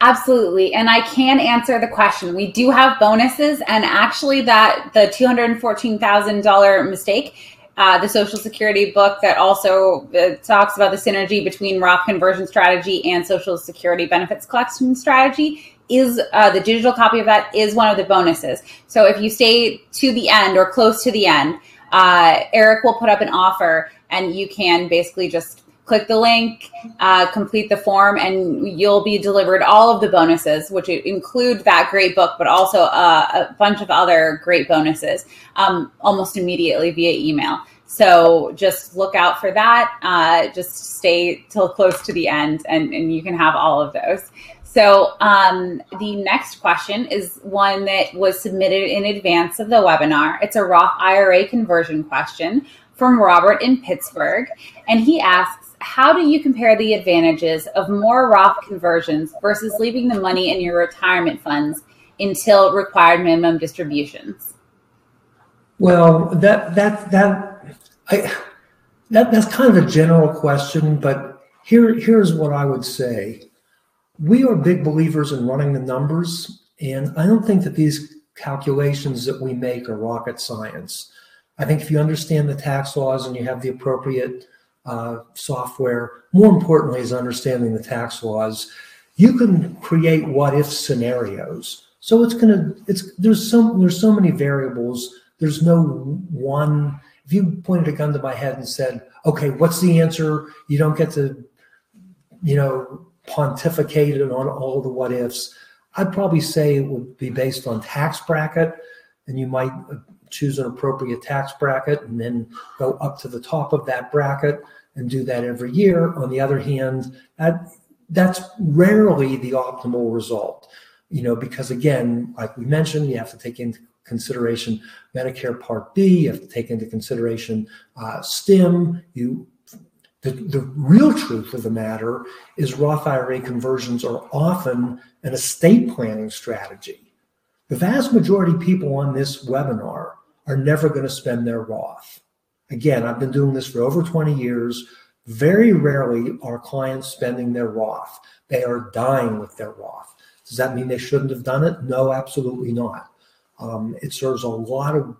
Absolutely. And I can answer the question. We do have bonuses. And actually, that the $214,000 mistake, uh, the Social Security book that also uh, talks about the synergy between Roth conversion strategy and Social Security benefits collection strategy, is uh, the digital copy of that is one of the bonuses. So if you stay to the end or close to the end, uh, Eric will put up an offer and you can basically just click the link, uh, complete the form, and you'll be delivered all of the bonuses, which include that great book, but also uh, a bunch of other great bonuses um, almost immediately via email. So just look out for that. Uh, just stay till close to the end, and, and you can have all of those. So um, the next question is one that was submitted in advance of the webinar. It's a Roth IRA conversion question from Robert in Pittsburgh, and he asks how do you compare the advantages of more Roth conversions versus leaving the money in your retirement funds until required minimum distributions? Well, that that that I, that that's kind of a general question, but here here's what I would say. We are big believers in running the numbers, and I don't think that these calculations that we make are rocket science. I think if you understand the tax laws and you have the appropriate uh, software, more importantly, is understanding the tax laws. You can create what if scenarios. So it's gonna it's there's so there's so many variables. There's no one. If you pointed a gun to my head and said, "Okay, what's the answer?" You don't get to, you know, pontificate on all the what ifs. I'd probably say it would be based on tax bracket, and you might choose an appropriate tax bracket and then go up to the top of that bracket and do that every year. On the other hand, that that's rarely the optimal result, you know, because again, like we mentioned, you have to take into consideration Medicare Part B, you have to take into consideration uh, STIM. You, the, the real truth of the matter is Roth IRA conversions are often an estate planning strategy. The vast majority of people on this webinar are never going to spend their Roth. Again, I've been doing this for over 20 years. Very rarely are clients spending their Roth. They are dying with their Roth. Does that mean they shouldn't have done it? No, absolutely not. Um, it serves a lot of,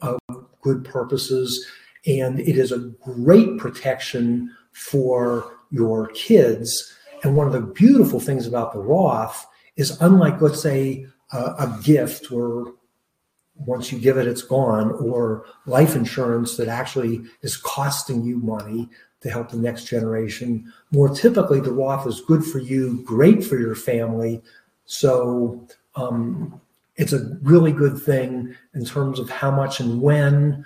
of good purposes, and it is a great protection for your kids. And one of the beautiful things about the Roth is, unlike, let's say, a gift or once you give it, it's gone, or life insurance that actually is costing you money to help the next generation. More typically, the Roth is good for you, great for your family. So um, it's a really good thing in terms of how much and when.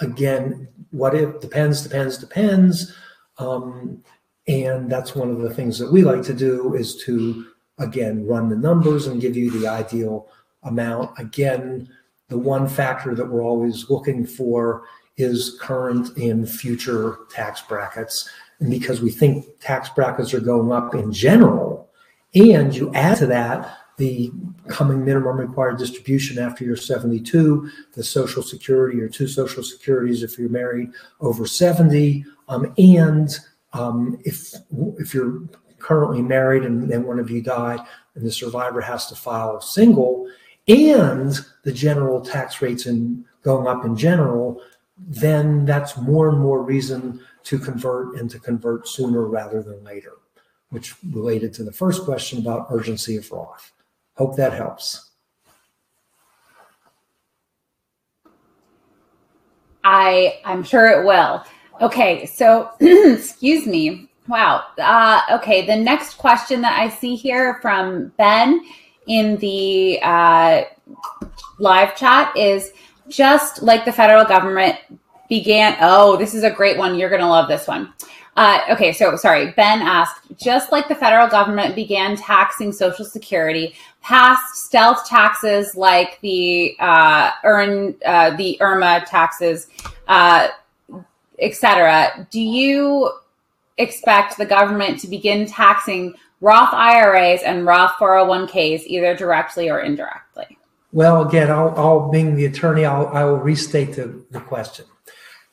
Again, what it depends, depends, depends. Um, and that's one of the things that we like to do is to, again, run the numbers and give you the ideal amount. Again, the one factor that we're always looking for is current and future tax brackets. And because we think tax brackets are going up in general, and you add to that the coming minimum required distribution after you're 72, the Social Security or two Social Securities if you're married over 70, um, and um, if if you're currently married and then one of you die and the survivor has to file single, and the general tax rates and going up in general, then that's more and more reason to convert and to convert sooner rather than later, which related to the first question about urgency of Roth. Hope that helps. I I'm sure it will. Okay, so excuse me. Wow. Uh, okay, the next question that I see here from Ben in the uh, live chat is just like the federal government began. Oh, this is a great one. You're going to love this one. Uh, okay, so sorry. Ben asked, just like the federal government began taxing Social Security, passed stealth taxes like the uh, earn uh, the IRMAA taxes, uh, etc. Do you expect the government to begin taxing Roth IRAs and Roth 401ks either directly or indirectly? Well, again, I'll, I'll being the attorney, I'll, I will restate the, the question.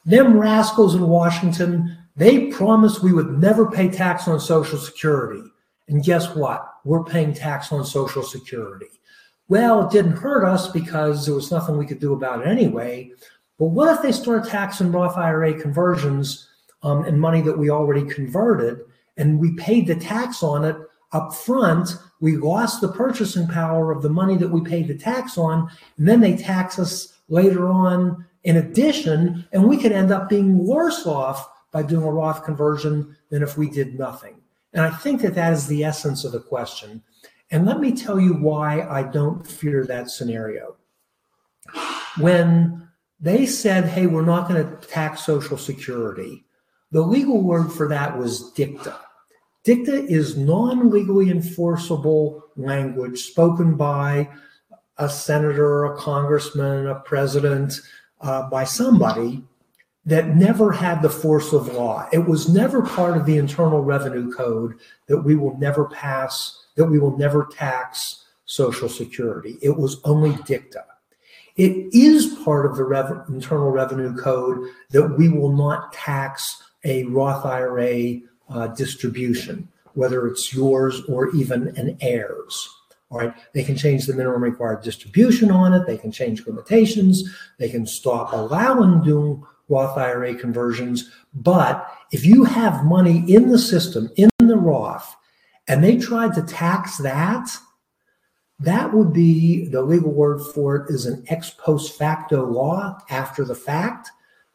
Them rascals in Washington, they promised we would never pay tax on Social Security. And guess what? We're paying tax on Social Security. Well, it didn't hurt us because there was nothing we could do about it anyway. But what if they start taxing Roth IRA conversions um, and money that we already converted and we paid the tax on it up front? We lost the purchasing power of the money that we paid the tax on, and then they tax us later on in addition, and we could end up being worse off by doing a Roth conversion than if we did nothing. And I think that that is the essence of the question. And let me tell you why I don't fear that scenario. When they said, hey, we're not going to tax Social Security, the legal word for that was dicta. Dicta is non legally enforceable language spoken by a senator, a congressman, a president, uh, by somebody that never had the force of law. It was never part of the Internal Revenue Code that we will never pass, that we will never tax Social Security. It was only dicta. It is part of the Internal Revenue Code that we will not tax a Roth IRA uh, distribution, whether it's yours or even an heir's. All right, they can change the minimum required distribution on it. They can change limitations. They can stop allowing doing Roth IRA conversions. But if you have money in the system, in the Roth, and they tried to tax that, that would be the legal word for it is an ex post facto law after the fact,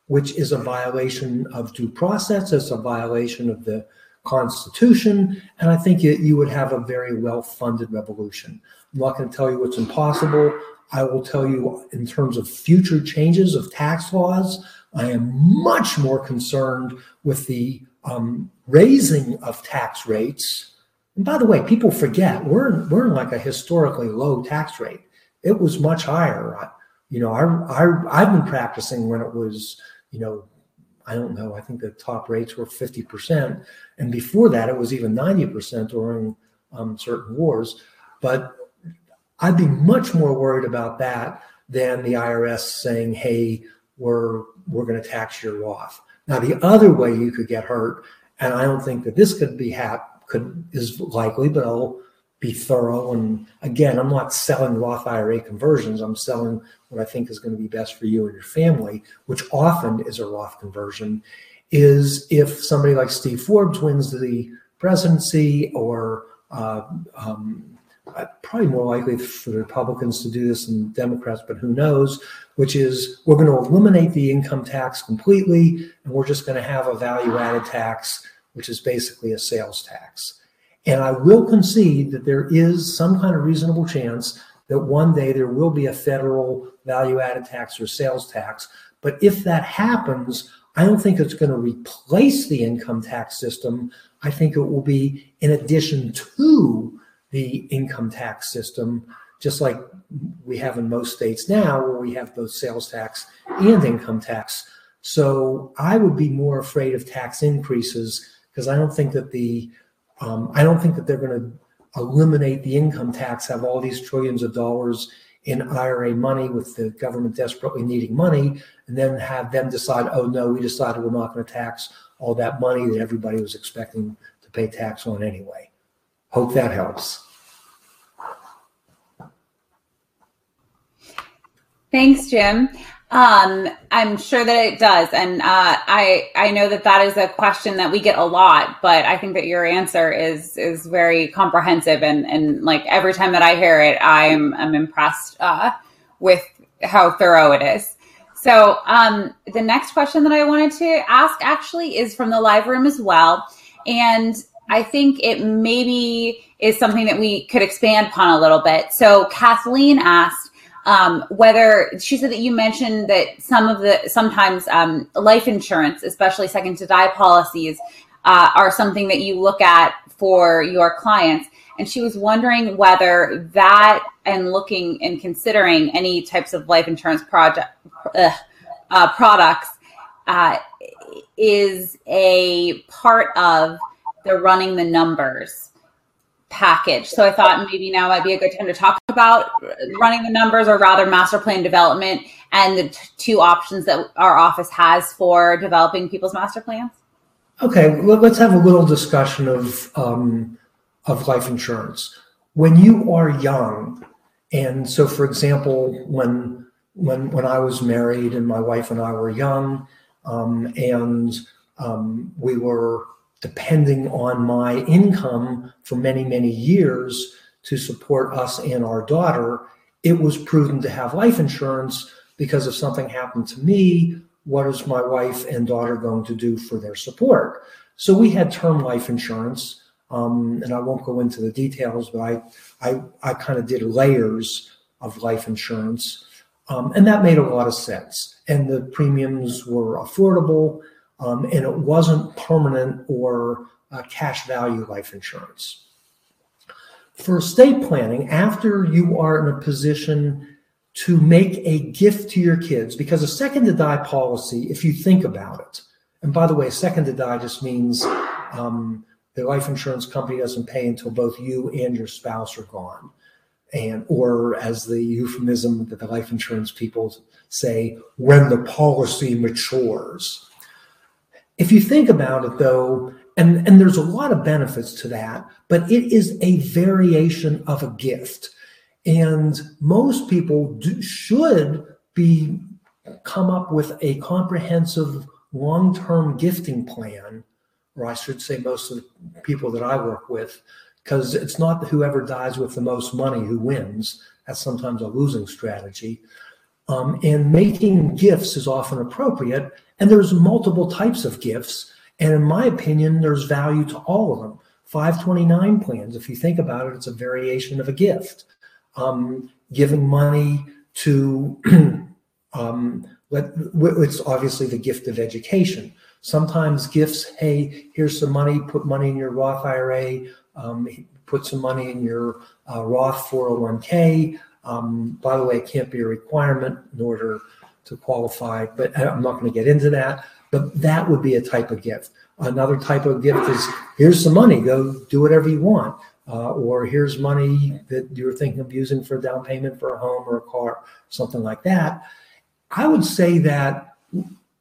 which is a violation of due process. It's a violation of the Constitution. And I think you, you would have a very well funded revolution. I'm not going to tell you what's impossible. I will tell you in terms of future changes of tax laws, I am much more concerned with the um, raising of tax rates. And by the way, people forget we're we're in like a historically low tax rate. It was much higher. You know, I, I I've been practicing when it was you know I don't know. I think the top rates were fifty percent, and before that it was even ninety percent during um, certain wars. But I'd be much more worried about that than the IRS saying, "Hey, we're we're going to tax your Roth." Now, the other way you could get hurt, and I don't think that this could be hap could is likely, but I'll be thorough. And again, I'm not selling Roth IRA conversions. I'm selling what I think is going to be best for you and your family, which often is a Roth conversion. Is if somebody like Steve Forbes wins the presidency or uh, um, uh, probably more likely for the Republicans to do this than Democrats, but who knows, which is we're going to eliminate the income tax completely and we're just going to have a value added tax, which is basically a sales tax. And I will concede that there is some kind of reasonable chance that one day there will be a federal value added tax or sales tax. But if that happens, I don't think it's going to replace the income tax system. I think it will be in addition to the income tax system, just like we have in most states now, where we have both sales tax and income tax. So I would be more afraid of tax increases because I don't think that the um, I don't think that they're going to eliminate the income tax, have all these trillions of dollars in IRA money with the government desperately needing money, and then have them decide, oh no, we decided we're not going to tax all that money that everybody was expecting to pay tax on anyway. Hope that helps. Thanks, Jim. Um, I'm sure that it does, and uh, I I know that that is a question that we get a lot. But I think that your answer is is very comprehensive, and and like every time that I hear it, I'm I'm impressed uh, with how thorough it is. So um, the next question that I wanted to ask actually is from the live room as well, and I think it maybe is something that we could expand upon a little bit. So Kathleen asked um, whether she said that you mentioned that some of the sometimes um, life insurance, especially second to die policies, uh, are something that you look at for your clients. And she was wondering whether that and looking and considering any types of life insurance project uh, uh, products uh, is a part of the running the numbers package. So I thought maybe now might be a good time to talk about running the numbers or rather master plan development and the t- two options that our office has for developing people's master plans. Okay, let's have a little discussion of um, of life insurance. When you are young, and so for example, when when when I was married and my wife and I were young, um, and um, we were depending on my income for many many years to support us and our daughter, it was prudent to have life insurance because if something happened to me, what is my wife and daughter going to do for their support? So we had term life insurance. Um, and I won't go into the details, but I, I, I kind of did layers of life insurance. Um, and that made a lot of sense. And the premiums were affordable, um, and it wasn't permanent or uh, cash value life insurance. For estate planning, after you are in a position to make a gift to your kids, because a second to die policy, if you think about it, and by the way, second to die just means um, the life insurance company doesn't pay until both you and your spouse are gone and or as the euphemism that the life insurance people say when the policy matures if you think about it though and and there's a lot of benefits to that but it is a variation of a gift and most people do, should be come up with a comprehensive long-term gifting plan or i should say most of the people that i work with because it's not whoever dies with the most money who wins. That's sometimes a losing strategy. Um, and making gifts is often appropriate. And there's multiple types of gifts. And in my opinion, there's value to all of them. 529 plans, if you think about it, it's a variation of a gift. Um, giving money to, um, it's obviously the gift of education. Sometimes gifts, hey, here's some money, put money in your Roth IRA um, put some money in your uh, Roth 401k. Um, by the way, it can't be a requirement in order to qualify, but I'm not going to get into that. But that would be a type of gift. Another type of gift is here's some money, go do whatever you want. Uh, or here's money that you're thinking of using for a down payment for a home or a car, something like that. I would say that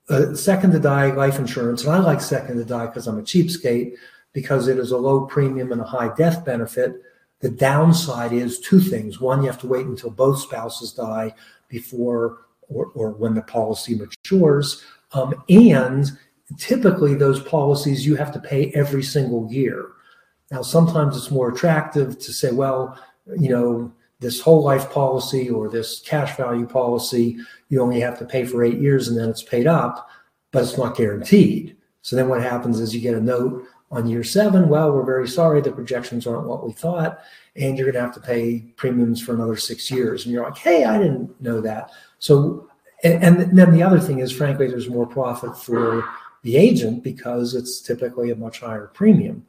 uh, second to die life insurance, and I like second to die because I'm a cheapskate because it is a low premium and a high death benefit. The downside is two things. One, you have to wait until both spouses die before or, or when the policy matures. Um, and typically, those policies you have to pay every single year. Now, sometimes it's more attractive to say, well, you know, this whole life policy or this cash value policy, you only have to pay for eight years and then it's paid up, but it's not guaranteed. So then what happens is you get a note on year seven, well, we're very sorry, the projections aren't what we thought, and you're going to have to pay premiums for another six years. And you're like, hey, I didn't know that. So, and, and then the other thing is, frankly, there's more profit for the agent because it's typically a much higher premium.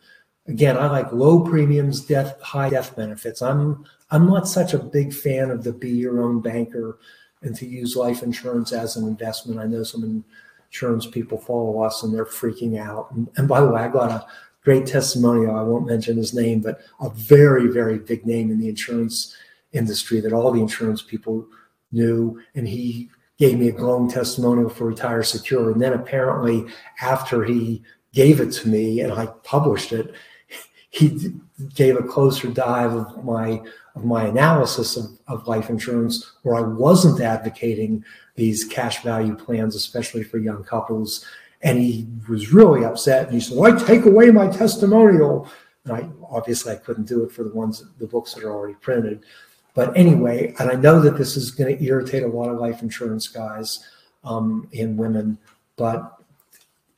Again, I like low premiums, death, high death benefits. I'm I'm not such a big fan of the be your own banker and to use life insurance as an investment. I know some insurance people follow us and they're freaking out. And, and by the way, I got a great testimonial. I won't mention his name, but a very, very big name in the insurance industry that all the insurance people knew. And he gave me a glowing testimonial for Retire Secure. And then apparently, after he gave it to me and I published it, he gave a closer dive of my of my analysis of, of life insurance where I wasn't advocating these cash value plans, especially for young couples. And he was really upset. And he said, "Why take away my testimonial?" And I obviously I couldn't do it for the ones the books that are already printed. But anyway, and I know that this is going to irritate a lot of life insurance guys um, and women, but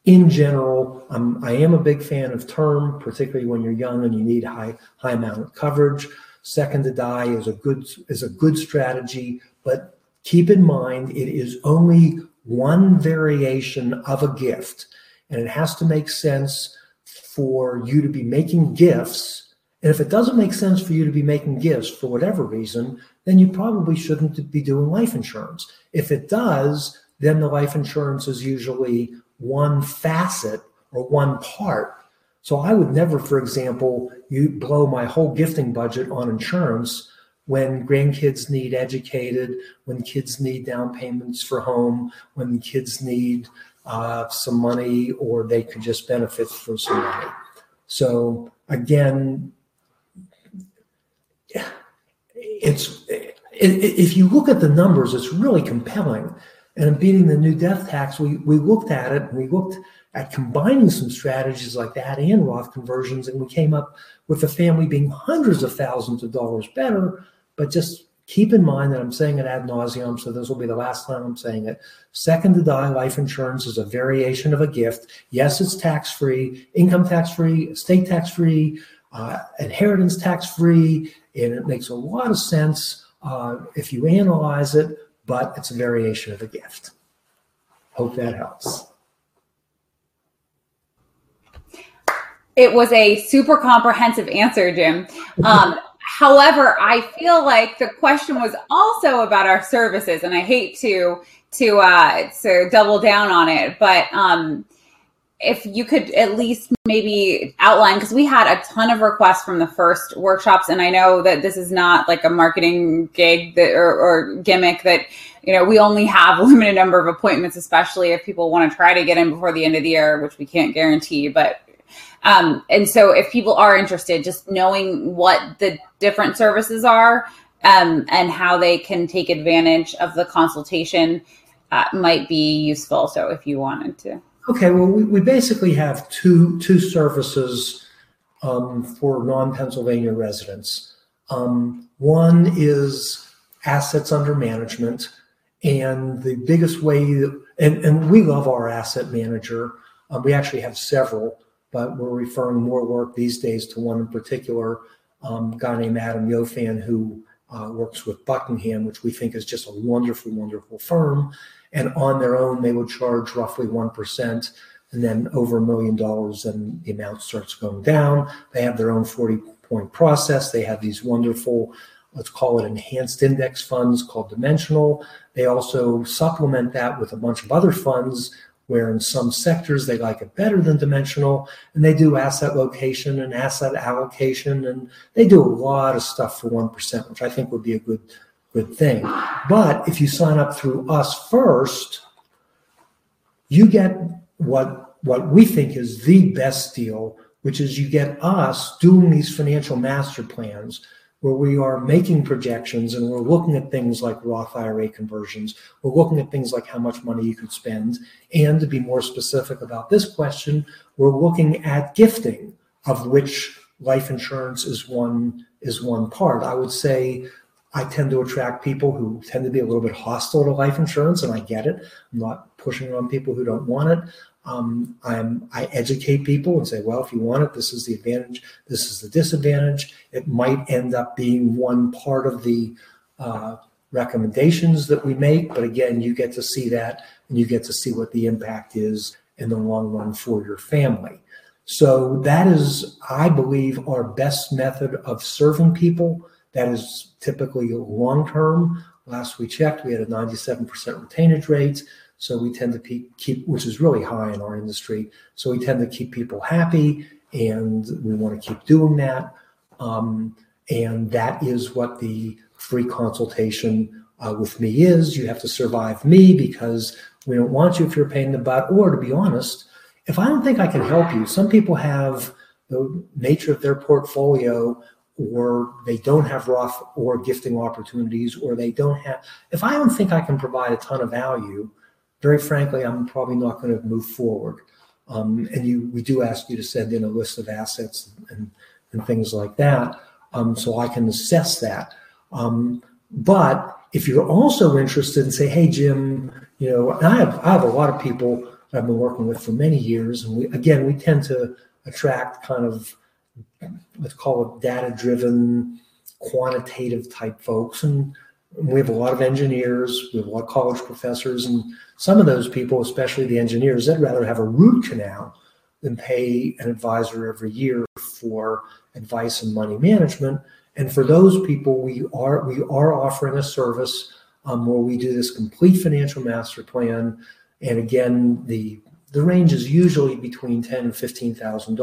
in general, I'm, I am a big fan of term, particularly when you're young and you need high high amount of coverage. Second to die is a good is a good strategy, but keep in mind it is only one variation of a gift, and it has to make sense for you to be making gifts. And if it doesn't make sense for you to be making gifts for whatever reason, then you probably shouldn't be doing life insurance. If it does, then the life insurance is usually one facet or one part. So I would never, for example, you blow my whole gifting budget on insurance when grandkids need educated, when kids need down payments for home, when kids need uh, some money or they could just benefit from some money. So again, it's if you look at the numbers, it's really compelling. And in beating the new death tax, we we looked at it and we looked at combining some strategies like that and Roth conversions, and we came up with the family being hundreds of thousands of dollars better. But just keep in mind that I'm saying it ad nauseum, so this will be the last time I'm saying it. Second to die life insurance is a variation of a gift. Yes, it's tax free, income tax free, estate tax free, uh, inheritance tax free, and it makes a lot of sense uh, if you analyze it, but it's a variation of a gift. Hope that helps. It was a super comprehensive answer, Jim. Um, however, I feel like the question was also about our services, and I hate to to uh, to double down on it, but um, if you could at least maybe outline because we had a ton of requests from the first workshops and i know that this is not like a marketing gig that or, or gimmick that you know we only have a limited number of appointments especially if people want to try to get in before the end of the year which we can't guarantee but um, and so if people are interested just knowing what the different services are um, and how they can take advantage of the consultation uh, might be useful so if you wanted to Okay, well, we, we basically have two two services um, for non-Pennsylvania residents. Um, one is assets under management, and the biggest way, and, and we love our asset manager. Um, we actually have several, but we're referring more work these days to one in particular, um, guy named Adam Yofan, who uh, works with Buckingham, which we think is just a wonderful, wonderful firm. And on their own, they would charge roughly 1%. And then over a million dollars, and the amount starts going down. They have their own 40 point process. They have these wonderful, let's call it enhanced index funds called Dimensional. They also supplement that with a bunch of other funds where in some sectors they like it better than dimensional and they do asset location and asset allocation and they do a lot of stuff for 1% which i think would be a good good thing but if you sign up through us first you get what what we think is the best deal which is you get us doing these financial master plans where we are making projections and we're looking at things like Roth IRA conversions. We're looking at things like how much money you could spend. And to be more specific about this question, we're looking at gifting, of which life insurance is one is one part. I would say I tend to attract people who tend to be a little bit hostile to life insurance, and I get it. I'm not pushing on people who don't want it. Um, I'm, I educate people and say, well, if you want it, this is the advantage, this is the disadvantage. It might end up being one part of the uh, recommendations that we make, but again, you get to see that and you get to see what the impact is in the long run for your family. So that is, I believe, our best method of serving people. That is typically long term. Last we checked, we had a 97% retainage rate. So we tend to keep, which is really high in our industry. So we tend to keep people happy, and we want to keep doing that. Um, and that is what the free consultation uh, with me is. You have to survive me because we don't want you if you're paying the butt. Or to be honest, if I don't think I can help you, some people have the nature of their portfolio or they don't have Roth or gifting opportunities, or they don't have, if I don't think I can provide a ton of value, very frankly, I'm probably not going to move forward. Um, and you, we do ask you to send in a list of assets and, and things like that, um, so I can assess that. Um, but if you're also interested and say, "Hey, Jim," you know, I have I have a lot of people I've been working with for many years, and we again we tend to attract kind of let's call it data-driven, quantitative type folks, and we have a lot of engineers, we have a lot of college professors, and some of those people, especially the engineers, they'd rather have a root canal than pay an advisor every year for advice and money management. And for those people, we are we are offering a service um, where we do this complete financial master plan. And again, the the range is usually between ten and fifteen thousand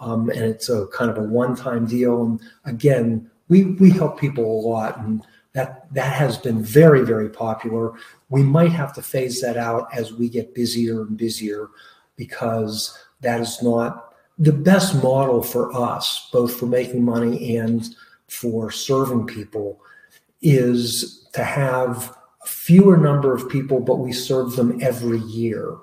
um, and it's a kind of a one time deal. And again, we we help people a lot, and that that has been very very popular we might have to phase that out as we get busier and busier because that is not the best model for us both for making money and for serving people is to have a fewer number of people, but we serve them every year.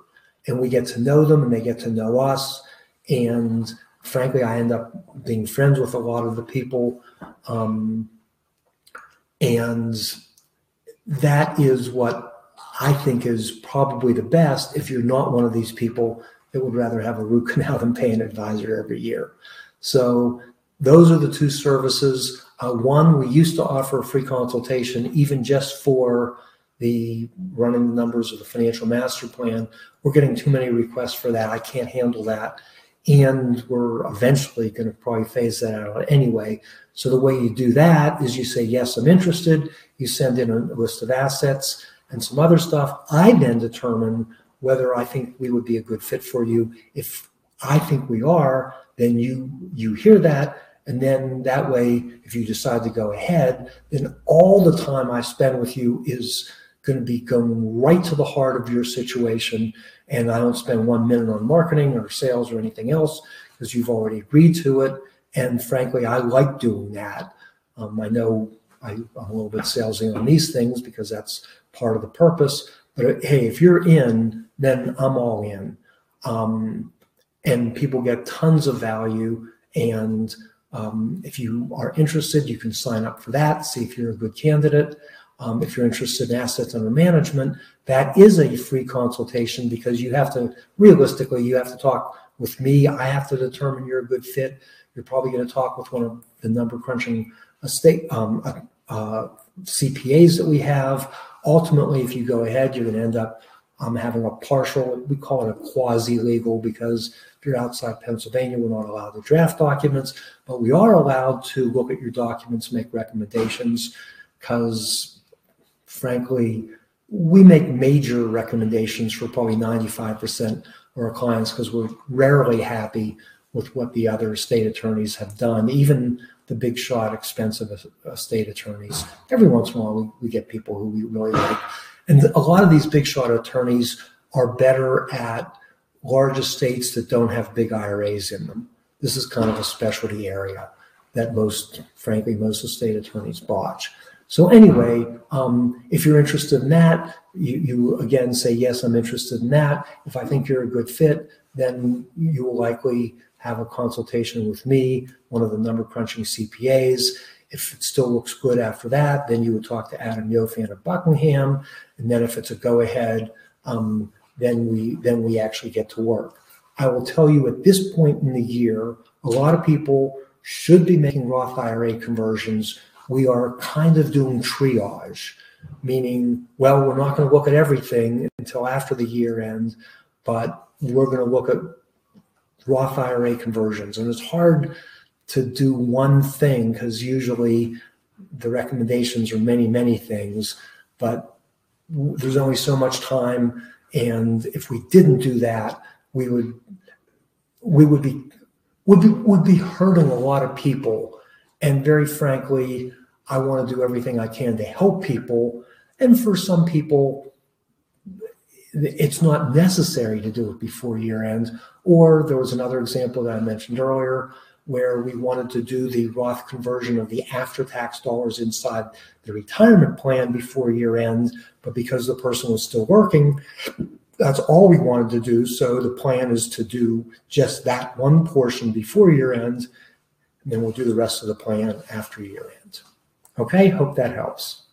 And we get to know them and they get to know us. And frankly, I end up being friends with a lot of the people. Um, and that is what I think is probably the best if you're not one of these people that would rather have a root canal than pay an advisor every year. So those are the two services. Uh, one, we used to offer a free consultation even just for the running the numbers of the financial master plan. We're getting too many requests for that. I can't handle that. And we're eventually going to probably phase that out anyway. So the way you do that is you say, yes, I'm interested. You send in a list of assets and some other stuff. I then determine whether I think we would be a good fit for you. If I think we are, then you you hear that and then that way if you decide to go ahead then all the time i spend with you is going to be going right to the heart of your situation and i don't spend one minute on marketing or sales or anything else because you've already agreed to it and frankly i like doing that um, i know I, am a little bit salesy on these things because that's part of the purpose but hey if you're in then i'm all in um, and people get tons of value. And um, if you are interested, you can sign up for that, see if you're a good candidate. Um, if you're interested in assets under management, that is a free consultation because you have to, realistically, you have to talk with me. I have to determine you're a good fit. You're probably going to talk with one of the number crunching estate um, uh, uh, CPAs that we have. Ultimately, if you go ahead, you're going to end up um, having a partial, we call it a quasi legal because if you're outside Pennsylvania, we're not allowed to draft documents, but we are allowed to look at your documents, make recommendations, because frankly, we make major recommendations for probably 95% of our clients because we're rarely happy with what the other state attorneys have done, even the big shot, expensive uh, state attorneys. Every once in a while, we, we get people who we really like and a lot of these big shot attorneys are better at large estates that don't have big IRAs in them. This is kind of a specialty area that most, frankly, most estate attorneys botch. So anyway, um, if you're interested in that, you, you again say, yes, I'm interested in that. If I think you're a good fit, then you will likely have a consultation with me, one of the number crunching CPAs. If it still looks good after that, then you would talk to Adam Yofan of Buckingham, and then if it's a go ahead, um, then we then we actually get to work. I will tell you at this point in the year, a lot of people should be making Roth IRA conversions. We are kind of doing triage, meaning, well, we're not going to look at everything until after the year end, but we're going to look at Roth IRA conversions. And it's hard to do one thing because usually the recommendations are many, many things, but there's only so much time. And if we didn't do that, we would we would be would be would be hurting a lot of people. And very frankly, I want to do everything I can to help people. And for some people, it's not necessary to do it before year end. Or there was another example that I mentioned earlier where we wanted to do the Roth conversion of the after tax dollars inside the retirement plan before year end. But because the person was still working, that's all we wanted to do. So the plan is to do just that one portion before year end. And then we'll do the rest of the plan after year end. Okay, hope that helps.